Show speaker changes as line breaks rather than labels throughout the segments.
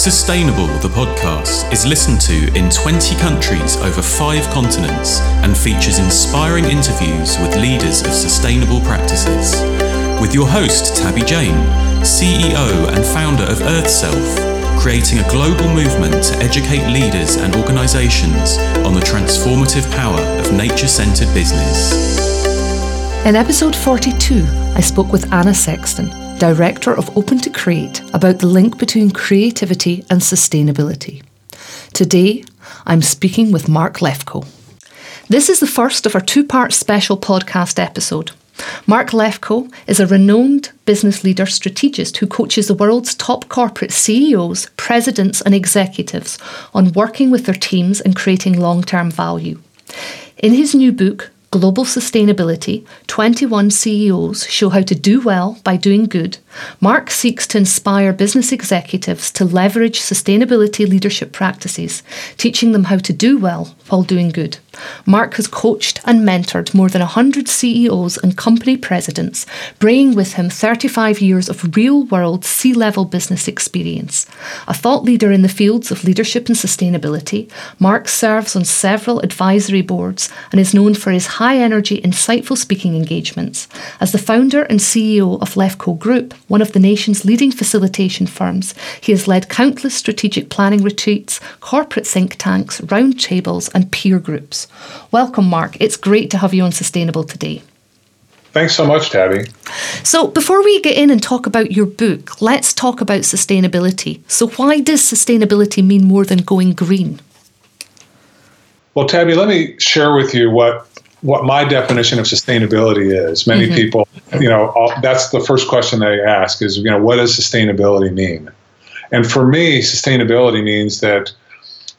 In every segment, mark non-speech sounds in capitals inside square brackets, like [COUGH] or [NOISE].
Sustainable, the podcast, is listened to in 20 countries over five continents and features inspiring interviews with leaders of sustainable practices. With your host, Tabby Jayne, CEO and founder of EarthSelf, creating a global movement to educate leaders and organizations on the transformative power of nature centered business.
In episode 42, I spoke with Anna Sexton director of Open to Create, about the link between creativity and sustainability. Today, I'm speaking with Mark Lefko. This is the first of our two part special podcast episode. Mark Lefko is a renowned business leader strategist who coaches the world's top corporate CEOs, presidents, and executives on working with their teams and creating long term value. In his new book, Global Sustainability 21 CEOs Show How to Do Well by Doing Good, Mark seeks to inspire business executives to leverage sustainability leadership practices, teaching them how to do well while doing good. Mark has coached and mentored more than 100 CEOs and company presidents, bringing with him 35 years of real world C level business experience. A thought leader in the fields of leadership and sustainability, Mark serves on several advisory boards and is known for his high energy, insightful speaking engagements. As the founder and CEO of Lefko Group, one of the nation's leading facilitation firms, he has led countless strategic planning retreats, corporate think tanks, roundtables, and peer groups. Welcome, Mark. It's great to have you on Sustainable today.
Thanks so much, Tabby.
So, before we get in and talk about your book, let's talk about sustainability. So, why does sustainability mean more than going green?
Well, Tabby, let me share with you what what my definition of sustainability is. Many mm-hmm. people, you know, all, that's the first question they ask is, you know, what does sustainability mean? And for me, sustainability means that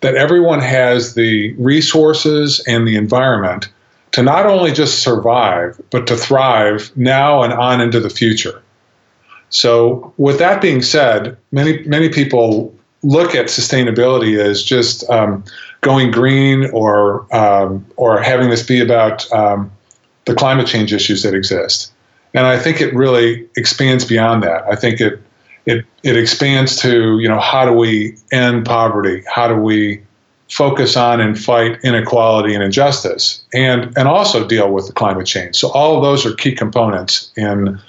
that everyone has the resources and the environment to not only just survive, but to thrive now and on into the future. So, with that being said, many many people look at sustainability as just um, going green or um, or having this be about um, the climate change issues that exist. And I think it really expands beyond that. I think it it it expands to you know how do we end poverty? How do we focus on and fight inequality and injustice, and and also deal with the climate change. So all of those are key components in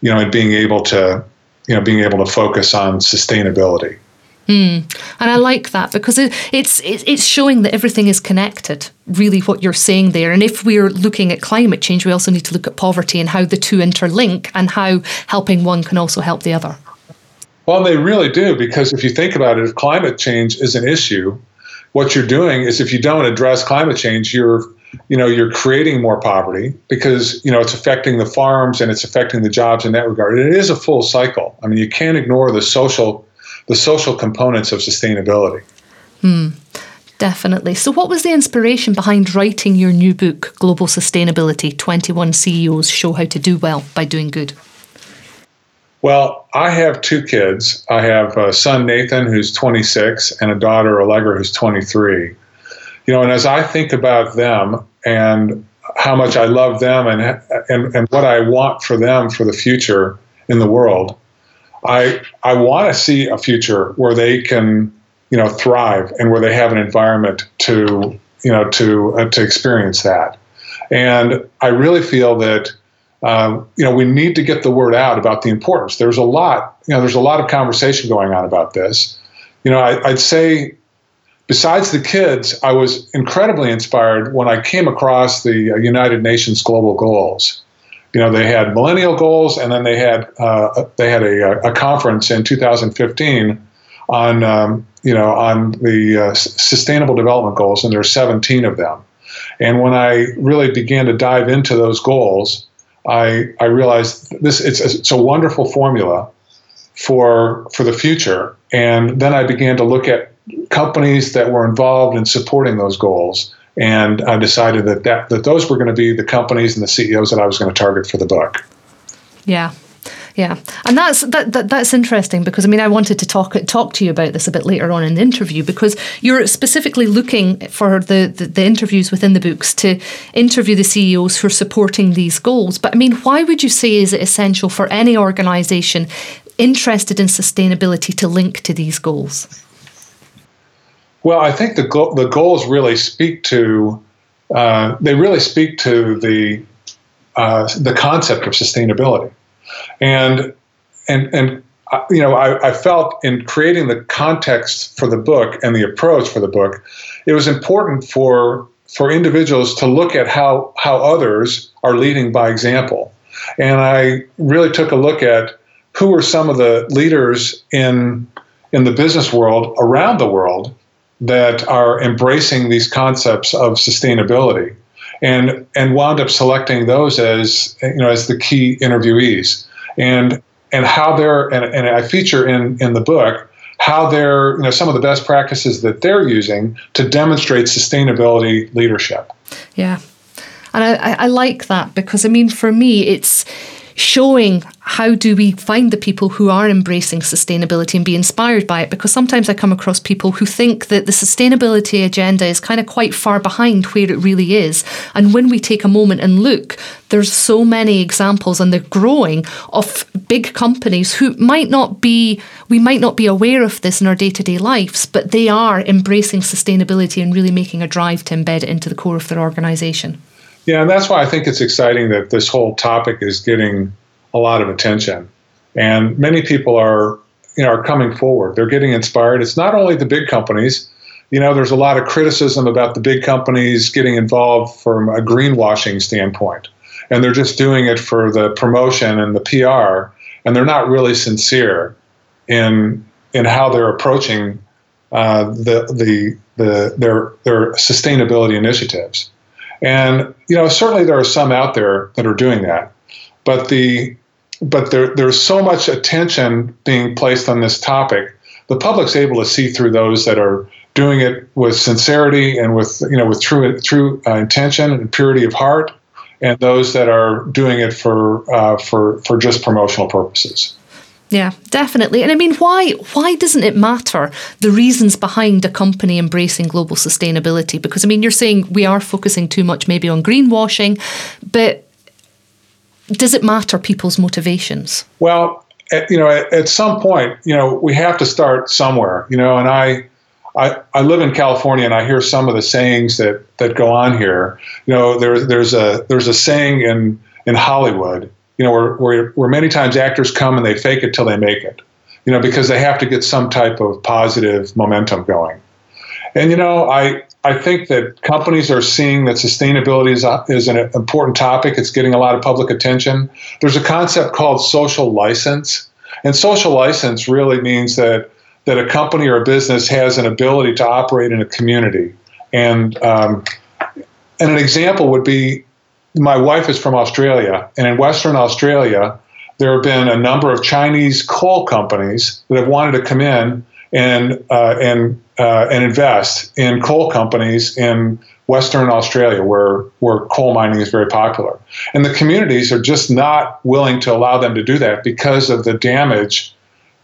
you know in being able to you know being able to focus on sustainability.
Mm. And I like that because it, it's it's showing that everything is connected. Really, what you're saying there. And if we're looking at climate change, we also need to look at poverty and how the two interlink, and how helping one can also help the other.
Well, they really do because if you think about it, if climate change is an issue, what you're doing is if you don't address climate change, you're you know you're creating more poverty because you know it's affecting the farms and it's affecting the jobs in that regard. And it is a full cycle. I mean, you can't ignore the social the social components of sustainability.
Hmm. Definitely. So, what was the inspiration behind writing your new book, Global Sustainability 21 CEOs Show How to Do Well by Doing Good?
Well, I have two kids. I have a son, Nathan, who's 26, and a daughter, Allegra, who's 23. You know, and as I think about them and how much I love them and, and, and what I want for them for the future in the world, I I want to see a future where they can you know thrive and where they have an environment to you know to uh, to experience that. And I really feel that um, you know we need to get the word out about the importance. There's a lot you know there's a lot of conversation going on about this. You know I, I'd say besides the kids, I was incredibly inspired when I came across the uh, United Nations Global Goals you know they had millennial goals and then they had uh, they had a, a, conference in 2015 on um, you know on the uh, sustainable development goals and there are 17 of them and when i really began to dive into those goals i i realized this it's, it's a wonderful formula for for the future and then i began to look at companies that were involved in supporting those goals and I decided that, that that those were going to be the companies and the CEOs that I was going to target for the book.
Yeah. Yeah, and that's that, that, that's interesting because I mean I wanted to talk talk to you about this a bit later on in the interview because you're specifically looking for the, the, the interviews within the books to interview the CEOs who are supporting these goals. But I mean, why would you say is it essential for any organisation interested in sustainability to link to these goals?
Well, I think the go- the goals really speak to uh, they really speak to the uh, the concept of sustainability, and and and uh, you know I, I felt in creating the context for the book and the approach for the book, it was important for for individuals to look at how how others are leading by example, and I really took a look at who are some of the leaders in in the business world around the world that are embracing these concepts of sustainability and and wound up selecting those as you know as the key interviewees and and how they're and, and I feature in in the book how they're you know some of the best practices that they're using to demonstrate sustainability leadership.
Yeah. And I, I like that because I mean for me it's showing how do we find the people who are embracing sustainability and be inspired by it because sometimes I come across people who think that the sustainability agenda is kind of quite far behind where it really is and when we take a moment and look there's so many examples and they're growing of big companies who might not be we might not be aware of this in our day-to-day lives but they are embracing sustainability and really making a drive to embed it into the core of their organization.
Yeah, and that's why I think it's exciting that this whole topic is getting a lot of attention. And many people are, you know, are coming forward. They're getting inspired. It's not only the big companies. You know, there's a lot of criticism about the big companies getting involved from a greenwashing standpoint. And they're just doing it for the promotion and the PR, and they're not really sincere in in how they're approaching uh, the the the their their sustainability initiatives. And you know, certainly there are some out there that are doing that, but the but there, there's so much attention being placed on this topic. The public's able to see through those that are doing it with sincerity and with you know with true true uh, intention and purity of heart, and those that are doing it for uh, for for just promotional purposes.
Yeah, definitely. And I mean, why why doesn't it matter the reasons behind a company embracing global sustainability? Because I mean, you're saying we are focusing too much maybe on greenwashing, but does it matter people's motivations?
Well, at, you know, at, at some point, you know, we have to start somewhere. You know, and I. I, I live in California and I hear some of the sayings that, that go on here. You know, there's there's a there's a saying in in Hollywood you know, where, where, where many times actors come and they fake it till they make it, you know, because they have to get some type of positive momentum going. And, you know, I, I think that companies are seeing that sustainability is, a, is an important topic. It's getting a lot of public attention. There's a concept called social license. And social license really means that, that a company or a business has an ability to operate in a community. And, um, and an example would be my wife is from Australia, and in Western Australia, there have been a number of Chinese coal companies that have wanted to come in and uh, and uh, and invest in coal companies in Western Australia, where where coal mining is very popular, and the communities are just not willing to allow them to do that because of the damage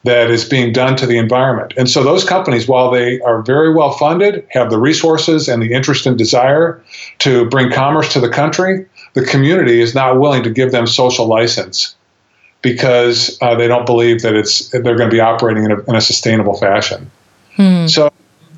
that is being done to the environment. And so those companies, while they are very well funded, have the resources and the interest and desire to bring commerce to the country, the community is not willing to give them social license because uh, they don't believe that it's they're going to be operating in a, in a sustainable fashion. Hmm. So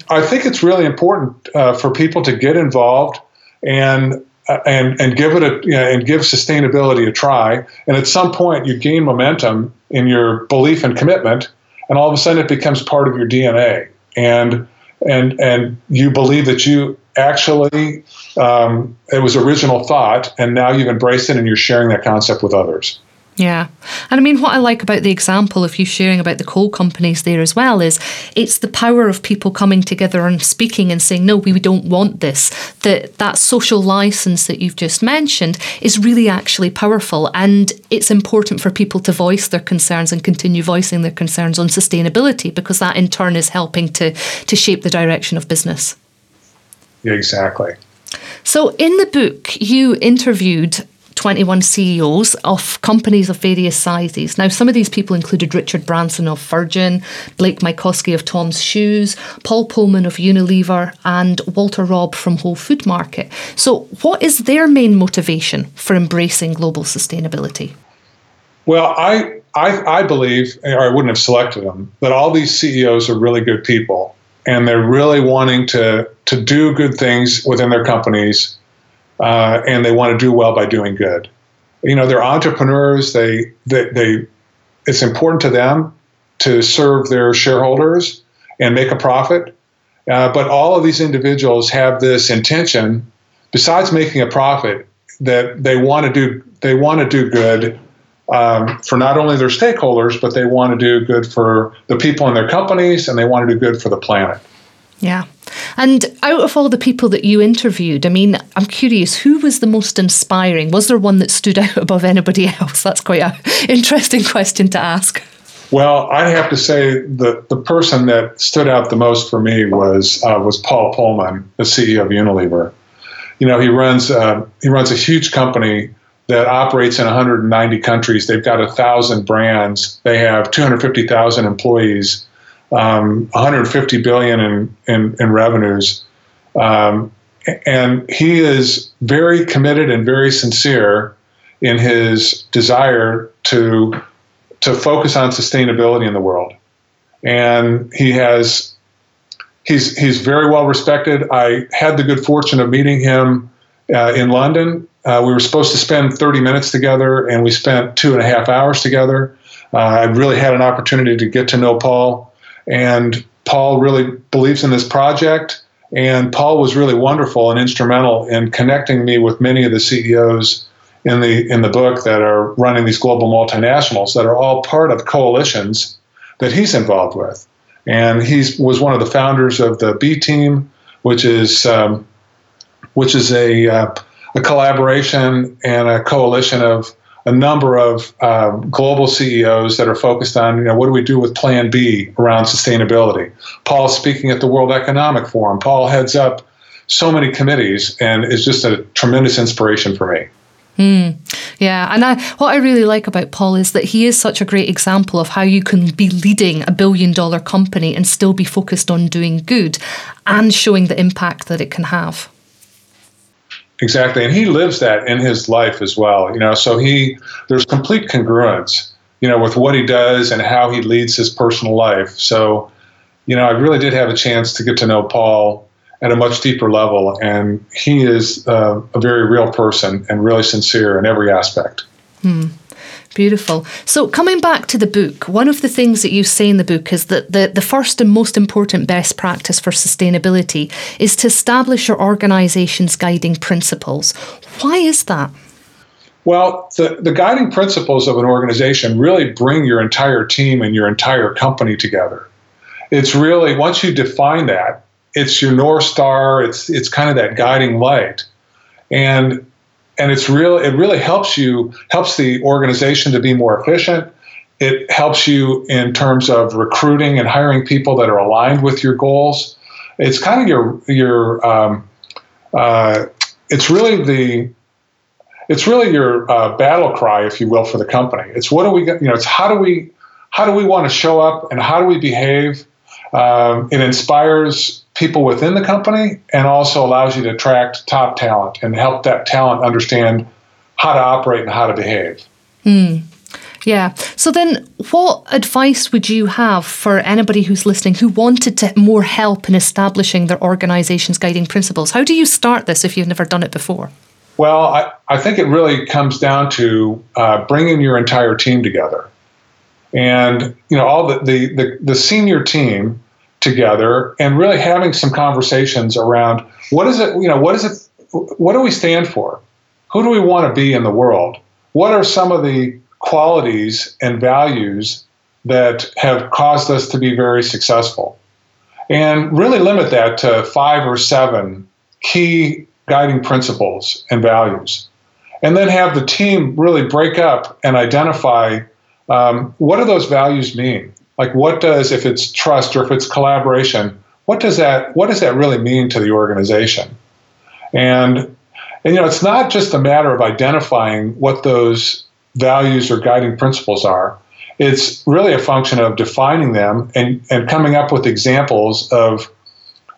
I think it's really important uh, for people to get involved and uh, and and give it a you know, and give sustainability a try. And at some point, you gain momentum in your belief and commitment, and all of a sudden, it becomes part of your DNA. And and and you believe that you actually um, it was original thought, and now you've embraced it and you're sharing that concept with others.
Yeah. And I mean, what I like about the example of you sharing about the coal companies there as well is it's the power of people coming together and speaking and saying, no, we don't want this. That that social license that you've just mentioned is really actually powerful. And it's important for people to voice their concerns and continue voicing their concerns on sustainability because that in turn is helping to, to shape the direction of business.
Exactly.
So, in the book, you interviewed 21 CEOs of companies of various sizes. Now, some of these people included Richard Branson of Virgin, Blake Mycoskie of Tom's Shoes, Paul Polman of Unilever, and Walter Robb from Whole Food Market. So, what is their main motivation for embracing global sustainability?
Well, I I, I believe, or I wouldn't have selected them, that all these CEOs are really good people and they're really wanting to, to do good things within their companies uh, and they want to do well by doing good. You know, they're entrepreneurs. They, they, they, it's important to them to serve their shareholders and make a profit. Uh, but all of these individuals have this intention, besides making a profit, that they want to do they want to do good um, for not only their stakeholders, but they want to do good for the people in their companies and they want to do good for the planet.
Yeah. And out of all the people that you interviewed, I mean, I'm curious, who was the most inspiring? Was there one that stood [LAUGHS] out above anybody else? That's quite an [LAUGHS] interesting question to ask.
Well, I have to say the, the person that stood out the most for me was uh, was Paul Polman, the CEO of Unilever. You know, he runs uh, he runs a huge company that operates in 190 countries. They've got a thousand brands. They have 250,000 employees, um, 150 billion in in, in revenues, um, and he is very committed and very sincere in his desire to to focus on sustainability in the world. And he has he's he's very well respected. I had the good fortune of meeting him uh, in London. Uh, we were supposed to spend 30 minutes together, and we spent two and a half hours together. Uh, I really had an opportunity to get to know Paul, and Paul really believes in this project. And Paul was really wonderful and instrumental in connecting me with many of the CEOs in the in the book that are running these global multinationals that are all part of coalitions that he's involved with, and he was one of the founders of the B Team, which is um, which is a uh, a collaboration and a coalition of a number of uh, global CEOs that are focused on, you know, what do we do with Plan B around sustainability? Paul's speaking at the World Economic Forum. Paul heads up so many committees and is just a tremendous inspiration for me.
Mm, yeah, and I, what I really like about Paul is that he is such a great example of how you can be leading a billion dollar company and still be focused on doing good and showing the impact that it can have.
Exactly, and he lives that in his life as well. You know, so he there's complete congruence, you know, with what he does and how he leads his personal life. So, you know, I really did have a chance to get to know Paul at a much deeper level. And he is uh, a very real person and really sincere in every aspect.
Hmm. Beautiful. So, coming back to the book, one of the things that you say in the book is that the, the first and most important best practice for sustainability is to establish your organization's guiding principles. Why is that?
Well, the, the guiding principles of an organization really bring your entire team and your entire company together. It's really, once you define that, it's your north star. It's it's kind of that guiding light, and and it's real. It really helps you helps the organization to be more efficient. It helps you in terms of recruiting and hiring people that are aligned with your goals. It's kind of your your um, uh, it's really the it's really your uh, battle cry, if you will, for the company. It's what do we you know? It's how do we how do we want to show up and how do we behave? Um, it inspires people within the company and also allows you to attract top talent and help that talent understand how to operate and how to behave.
Mm. Yeah. So then, what advice would you have for anybody who's listening who wanted to more help in establishing their organization's guiding principles? How do you start this if you've never done it before?
Well, I, I think it really comes down to uh, bringing your entire team together. And, you know, all the, the, the, the senior team together and really having some conversations around what is it, you know, what is it, what do we stand for? Who do we want to be in the world? What are some of the qualities and values that have caused us to be very successful? And really limit that to five or seven key guiding principles and values. And then have the team really break up and identify um, what do those values mean? Like what does if it's trust or if it's collaboration what does that what does that really mean to the organization? And and you know it's not just a matter of identifying what those values or guiding principles are. It's really a function of defining them and, and coming up with examples of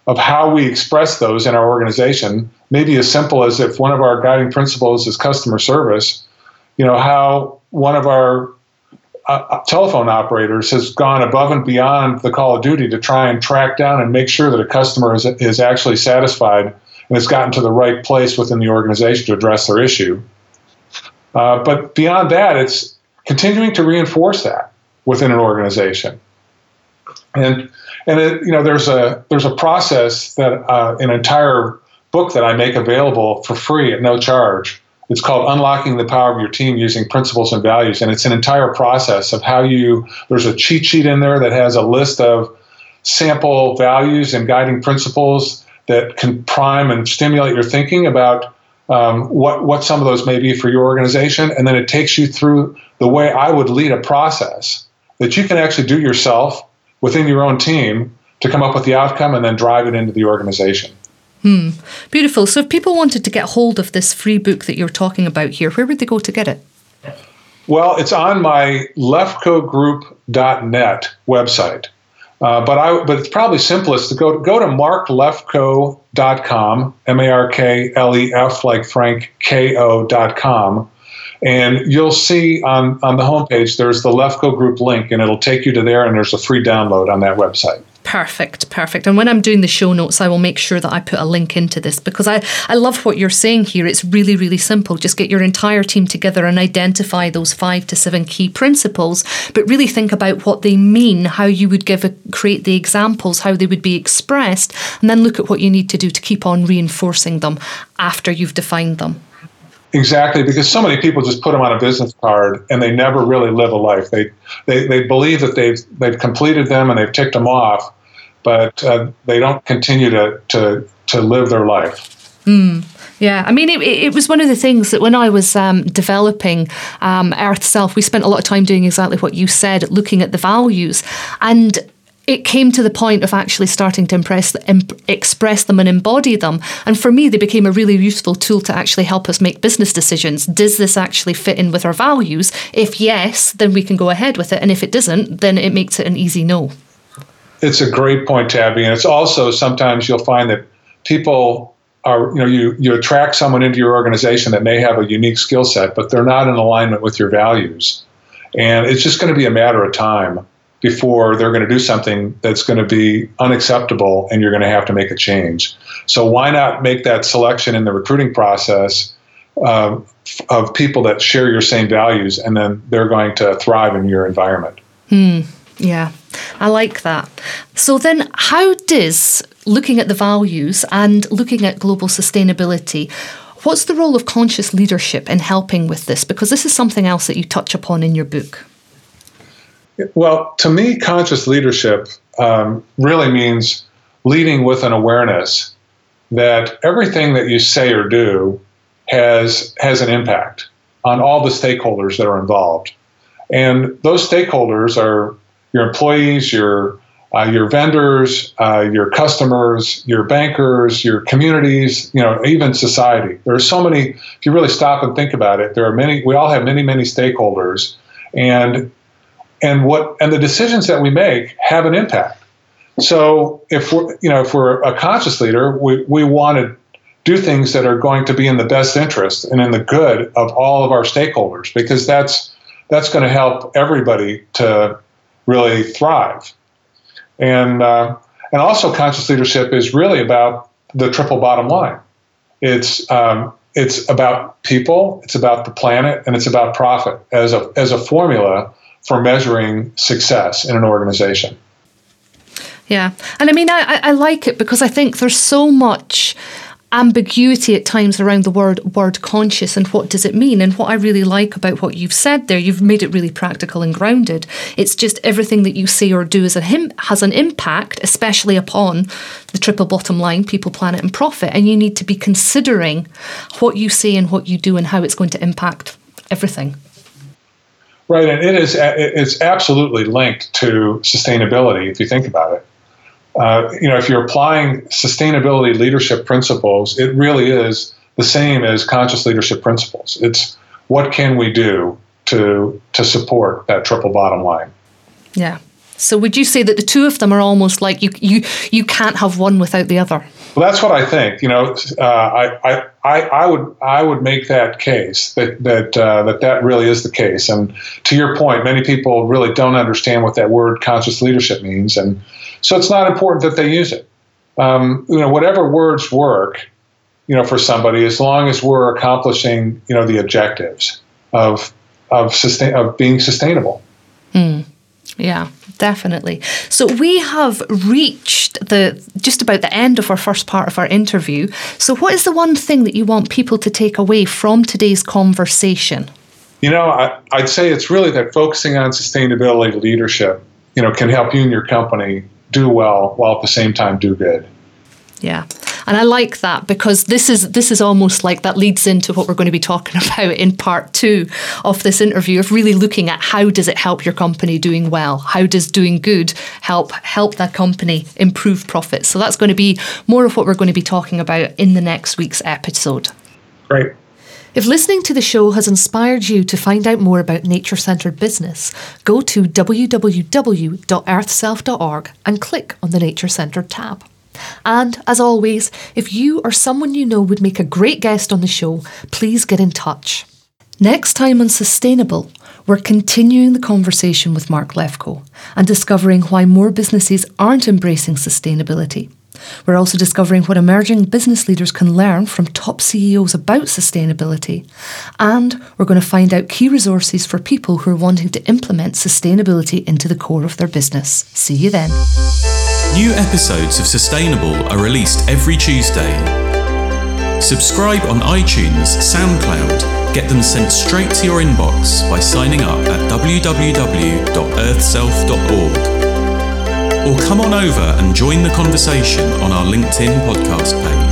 of how we express those in our organization. Maybe as simple as if one of our guiding principles is customer service you know how one of our uh, telephone operators has gone above and beyond the call of duty to try and track down and make sure that a customer is, is actually satisfied and has gotten to the right place within the organization to address their issue. Uh, but beyond that, it's continuing to reinforce that within an organization. And and it, you know there's a there's a process that uh, an entire book that I make available for free at no charge. It's called Unlocking the Power of Your Team Using Principles and Values, and it's an entire process of how you. There's a cheat sheet in there that has a list of sample values and guiding principles that can prime and stimulate your thinking about um, what what some of those may be for your organization, and then it takes you through the way I would lead a process that you can actually do yourself within your own team to come up with the outcome and then drive it into the organization.
Hmm. Beautiful. So, if people wanted to get hold of this free book that you're talking about here, where would they go to get it?
Well, it's on my lefkogroup.net website. Uh, but I, but it's probably simplest to go go to marklefko.com, M A R K L E F like Frank K O.com, and you'll see on, on the homepage there's the Lefko Group link, and it'll take you to there, and there's a free download on that website.
Perfect, perfect. And when I'm doing the show notes, I will make sure that I put a link into this because I, I love what you're saying here. It's really, really simple. Just get your entire team together and identify those five to seven key principles, but really think about what they mean, how you would give a, create the examples, how they would be expressed, and then look at what you need to do to keep on reinforcing them after you've defined them.
Exactly, because so many people just put them on a business card and they never really live a life. They they, they believe that they've they've completed them and they've ticked them off, but uh, they don't continue to to to live their life.
Mm. Yeah, I mean, it, it was one of the things that when I was um, developing um, Earth Self, we spent a lot of time doing exactly what you said, looking at the values. And it came to the point of actually starting to impress, imp- express them and embody them. And for me, they became a really useful tool to actually help us make business decisions. Does this actually fit in with our values? If yes, then we can go ahead with it. And if it doesn't, then it makes it an easy no.
It's a great point, Tabby. And it's also sometimes you'll find that people are, you know, you, you attract someone into your organization that may have a unique skill set, but they're not in alignment with your values. And it's just going to be a matter of time before they're going to do something that's going to be unacceptable and you're going to have to make a change. So why not make that selection in the recruiting process uh, of people that share your same values and then they're going to thrive in your environment?
Hmm. Yeah, I like that. So then, how does looking at the values and looking at global sustainability, what's the role of conscious leadership in helping with this? Because this is something else that you touch upon in your book.
Well, to me, conscious leadership um, really means leading with an awareness that everything that you say or do has has an impact on all the stakeholders that are involved, and those stakeholders are your employees, your uh, your vendors, uh, your customers, your bankers, your communities, you know, even society. There are so many. If you really stop and think about it, there are many. We all have many, many stakeholders, and and what and the decisions that we make have an impact. So if we're you know if we're a conscious leader, we, we want to do things that are going to be in the best interest and in the good of all of our stakeholders because that's that's going to help everybody to really thrive. And uh, and also conscious leadership is really about the triple bottom line. It's um, it's about people, it's about the planet, and it's about profit as a as a formula for measuring success in an organization.
Yeah. And I mean, I, I like it because I think there's so much ambiguity at times around the word word conscious and what does it mean? And what I really like about what you've said there you've made it really practical and grounded. It's just everything that you say or do is a him, has an impact especially upon the triple bottom line people planet and profit. And you need to be considering what you say and what you do and how it's going to impact everything.
Right, and it is it's absolutely linked to sustainability if you think about it. Uh, you know, if you're applying sustainability leadership principles, it really is the same as conscious leadership principles. It's what can we do to to support that triple bottom line.
Yeah. So would you say that the two of them are almost like you you you can't have one without the other?
Well, that's what I think. You know, uh, I, I, I would I would make that case that that uh, that that really is the case. And to your point, many people really don't understand what that word conscious leadership means, and so it's not important that they use it. Um, you know, whatever words work, you know, for somebody, as long as we're accomplishing, you know, the objectives of of sustain of being sustainable.
Mm. Yeah, definitely. So we have reached the just about the end of our first part of our interview. So what is the one thing that you want people to take away from today's conversation?
You know, I, I'd say it's really that focusing on sustainability leadership, you know, can help you and your company do well while at the same time do good.
Yeah. And I like that because this is this is almost like that leads into what we're going to be talking [LAUGHS] about in part 2 of this interview of really looking at how does it help your company doing well? How does doing good help help that company improve profits? So that's going to be more of what we're going to be talking about in the next week's episode.
Great.
If listening to the show has inspired you to find out more about nature centred business, go to www.earthself.org and click on the Nature Centred tab. And as always, if you or someone you know would make a great guest on the show, please get in touch. Next time on Sustainable, we're continuing the conversation with Mark Lefko and discovering why more businesses aren't embracing sustainability. We're also discovering what emerging business leaders can learn from top CEOs about sustainability. And we're going to find out key resources for people who are wanting to implement sustainability into the core of their business. See you then.
New episodes of Sustainable are released every Tuesday. Subscribe on iTunes, SoundCloud, get them sent straight to your inbox by signing up at www.earthself.org. Or come on over and join the conversation on our LinkedIn podcast page.